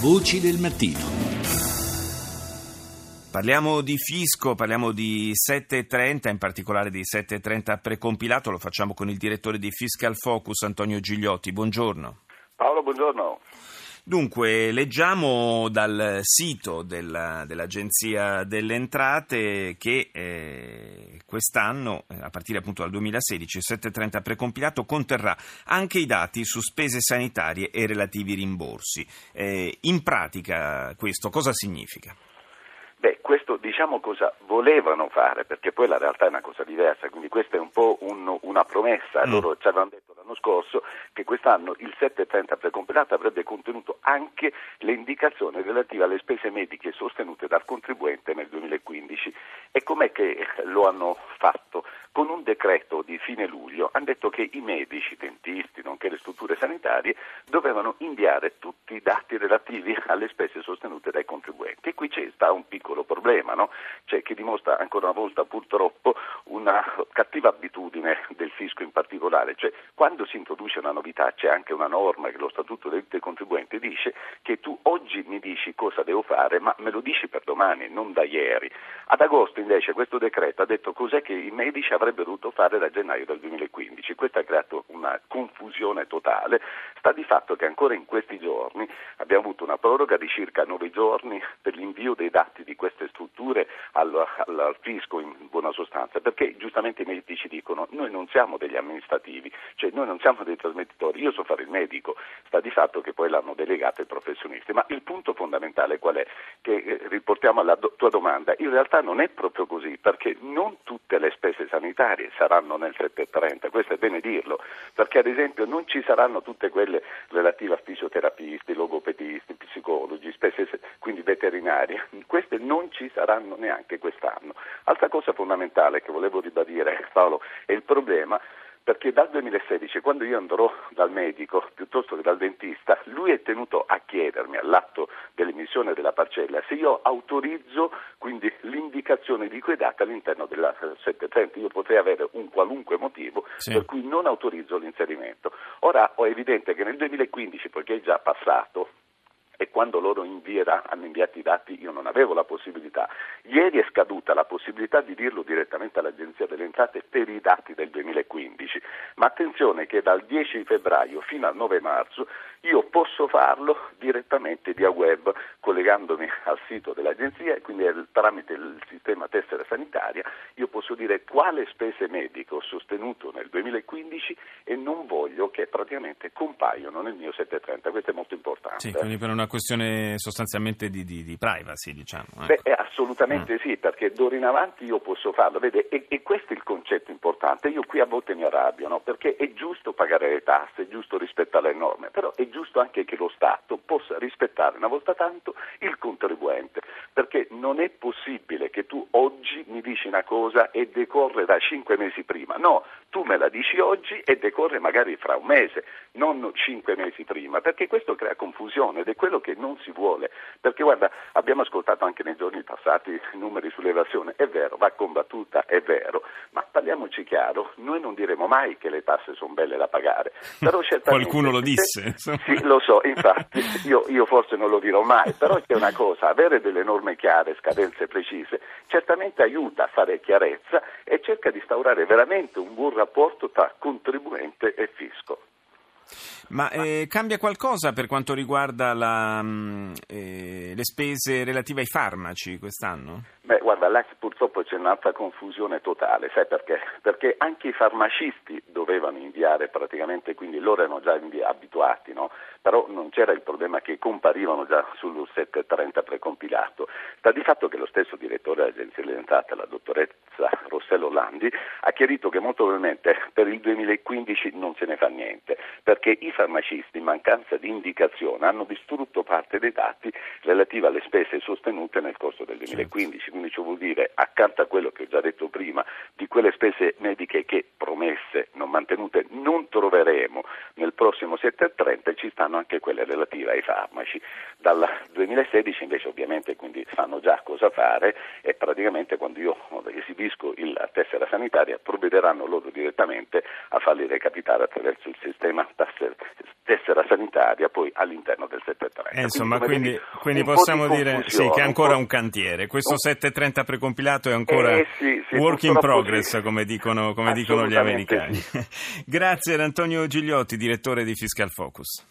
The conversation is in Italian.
Voci del mattino. Parliamo di fisco, parliamo di 7.30, in particolare di 7.30 precompilato, lo facciamo con il direttore di Fiscal Focus, Antonio Gigliotti. Buongiorno. Paolo, buongiorno. Dunque, leggiamo dal sito della, dell'Agenzia delle Entrate che eh, quest'anno, eh, a partire appunto dal 2016, il 730 precompilato conterrà anche i dati su spese sanitarie e relativi rimborsi. Eh, in pratica questo cosa significa? Beh, questo diciamo cosa volevano fare, perché poi la realtà è una cosa diversa, quindi questa è un po' un, una promessa. Mm. Loro ci avevano detto scorso che quest'anno il 730 precompilato avrebbe contenuto anche le indicazioni relative alle spese mediche sostenute dal contribuente nel 2015. E com'è che lo hanno fatto? Con un decreto di fine luglio hanno detto che i medici, i dentisti, nonché le strutture sanitarie dovevano inviare tutti i dati relativi alle spese sostenute dai contribuenti. E qui c'è sta un piccolo problema, no? cioè, che dimostra ancora una volta purtroppo una cattiva abitudine del fisco in particolare. Cioè, quando si introduce una novità c'è anche una norma che lo Statuto del contribuente dice che tu oggi mi dici cosa devo fare, ma me lo dici per domani, non da ieri. Ad agosto invece questo decreto ha detto cos'è che i medici avrebbero dovuto fare da gennaio del 2015. Questo ha creato una confusione totale. Sta di fatto che ancora in questi giorni abbiamo avuto una proroga di circa nove giorni per l'invio dei dati di queste strutture al, al fisco in buona sostanza, perché giustamente i medici dicono noi non siamo degli amministrativi, cioè noi non siamo dei trasmettitori, io so fare il medico, sta di fatto che poi l'hanno delegato ai professionisti, ma il punto fondamentale qual è? Che eh, riportiamo alla do- tua domanda, in realtà non è proprio così, perché non tutte le spese sanitarie saranno nel 730, questo è bene dirlo, perché ad esempio non ci saranno tutte quelle relative a fisioterapisti, logopedisti, psicologi, spese quindi veterinarie, queste non ci saranno neanche quest'anno. Altra cosa fondamentale che volevo ribadire Paolo è il problema perché dal 2016, quando io andrò dal medico piuttosto che dal dentista, lui è tenuto a chiedermi all'atto dell'emissione della parcella se io autorizzo quindi l'indicazione di quei dati all'interno della 730. Io potrei avere un qualunque motivo sì. per cui non autorizzo l'inserimento. Ora è evidente che nel 2015, poiché è già passato, e quando loro invierà, hanno inviato i dati io non avevo la possibilità. Ieri è scaduta la possibilità di dirlo direttamente all'Agenzia delle Entrate per i dati del 2015, ma attenzione che dal 10 febbraio fino al 9 marzo io posso farlo direttamente via web collegandomi al sito dell'agenzia e quindi tramite il sistema tessera sanitaria io posso dire quale spese mediche ho sostenuto nel 2015 e non voglio che praticamente compaiono nel mio 730, questo è molto importante. Sì, quindi per una questione sostanzialmente di, di, di privacy diciamo. Ecco. Beh, assolutamente mm. sì, perché d'ora in avanti io posso farlo, vede, e, e, questo è il concetto importante, io qui a volte mi arrabbio, no? perché è giusto pagare le tasse, è giusto rispettare le norme, però è giusto anche che lo Stato possa rispettare una volta tanto il contribuente, perché non è possibile che tu oggi mi dici una cosa e decorre da cinque mesi prima, no, tu me la dici oggi e decorre magari fra un mese, non cinque mesi prima, perché questo crea confusione ed è quello che non si vuole, perché guarda, abbiamo ascoltato anche nei giorni passati i numeri sull'evasione, è vero, va combattuta, è vero, ma parliamoci chiaro, noi non diremo mai che le tasse sono belle da pagare, però Qualcuno lo disse. Se, sì, lo so, infatti, io, io, forse non lo dirò mai, però c'è una cosa, avere delle norme chiare, scadenze precise, certamente aiuta a fare chiarezza e cerca di instaurare veramente un buon rapporto tra contribuente e fisco. Ma eh, cambia qualcosa per quanto riguarda la, mm, eh, le spese relative ai farmaci quest'anno? Beh, guarda, là purtroppo c'è un'altra confusione totale, sai perché? Perché anche i farmacisti dovevano inviare praticamente, quindi loro erano già abituati, no? Però non c'era il problema che comparivano già sul 730 precompilato. Sta di fatto che lo stesso direttore dell'Agenzia delle Entrate, la dottoressa Rossello Landi, ha chiarito che molto probabilmente per il 2015 non se ne fa niente, perché i farmacisti, in mancanza di indicazione, hanno distrutto parte dei dati relativi alle spese sostenute nel corso del 2015. Certo quindi ciò vuol dire accanto a quello che ho già detto prima, di quelle spese mediche che promesse, non mantenute, non troveremo nel prossimo 7.30 ci stanno anche quelle relative ai farmaci. Dal 2016 invece ovviamente quindi sanno già cosa fare e praticamente quando io esibisco la tessera sanitaria provvederanno loro direttamente a farli recapitare attraverso il sistema tessera sanitaria poi all'interno del 730. Eh, insomma, quindi, quindi, quindi possiamo dire sì, che è ancora un, cantiere. Questo 730 precompilato è ancora eh, sì, sì, work in progress, sì. come, dicono, come dicono gli americani. Grazie ad Antonio Gigliotti, direttore di Fiscal Focus.